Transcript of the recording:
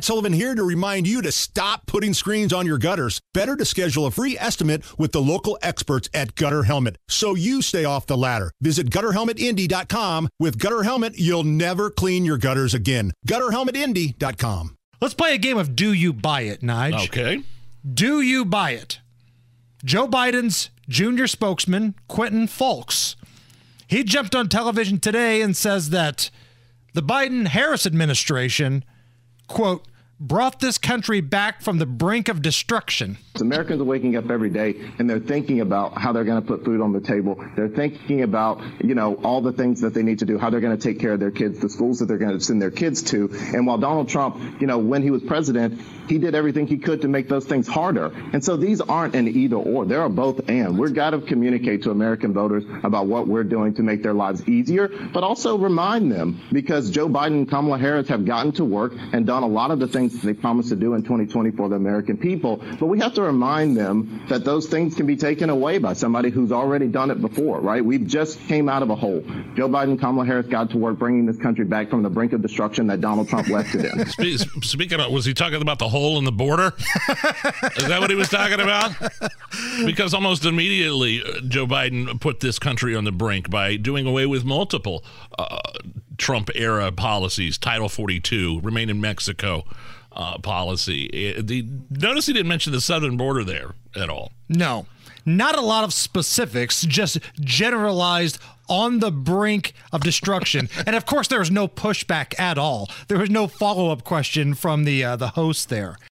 Matt Sullivan here to remind you to stop putting screens on your gutters. Better to schedule a free estimate with the local experts at Gutter Helmet so you stay off the ladder. Visit gutterhelmetindy.com. With Gutter Helmet, you'll never clean your gutters again. Gutterhelmetindy.com. Let's play a game of Do You Buy It, Nige? Okay. Do you buy it? Joe Biden's junior spokesman, Quentin Fulks, he jumped on television today and says that the Biden Harris administration, quote, brought this country back from the brink of destruction. Americans are waking up every day and they're thinking about how they're going to put food on the table. They're thinking about, you know, all the things that they need to do, how they're going to take care of their kids, the schools that they're going to send their kids to. And while Donald Trump, you know, when he was president, he did everything he could to make those things harder. And so these aren't an either or. There are both and. We've got to communicate to American voters about what we're doing to make their lives easier, but also remind them because Joe Biden and Kamala Harris have gotten to work and done a lot of the things that they promised to do in 2020 for the American people. But we have to remind them that those things can be taken away by somebody who's already done it before, right? We've just came out of a hole. Joe Biden Kamala Harris got to work bringing this country back from the brink of destruction that Donald Trump left it in. Speaking of, was he talking about the hole in the border? Is that what he was talking about? Because almost immediately, uh, Joe Biden put this country on the brink by doing away with multiple uh, Trump era policies, Title 42, remain in Mexico uh, policy. The, notice he didn't mention the southern border there at all. No, not a lot of specifics, just generalized on the brink of destruction. and of course, there was no pushback at all. There was no follow up question from the uh, the host there.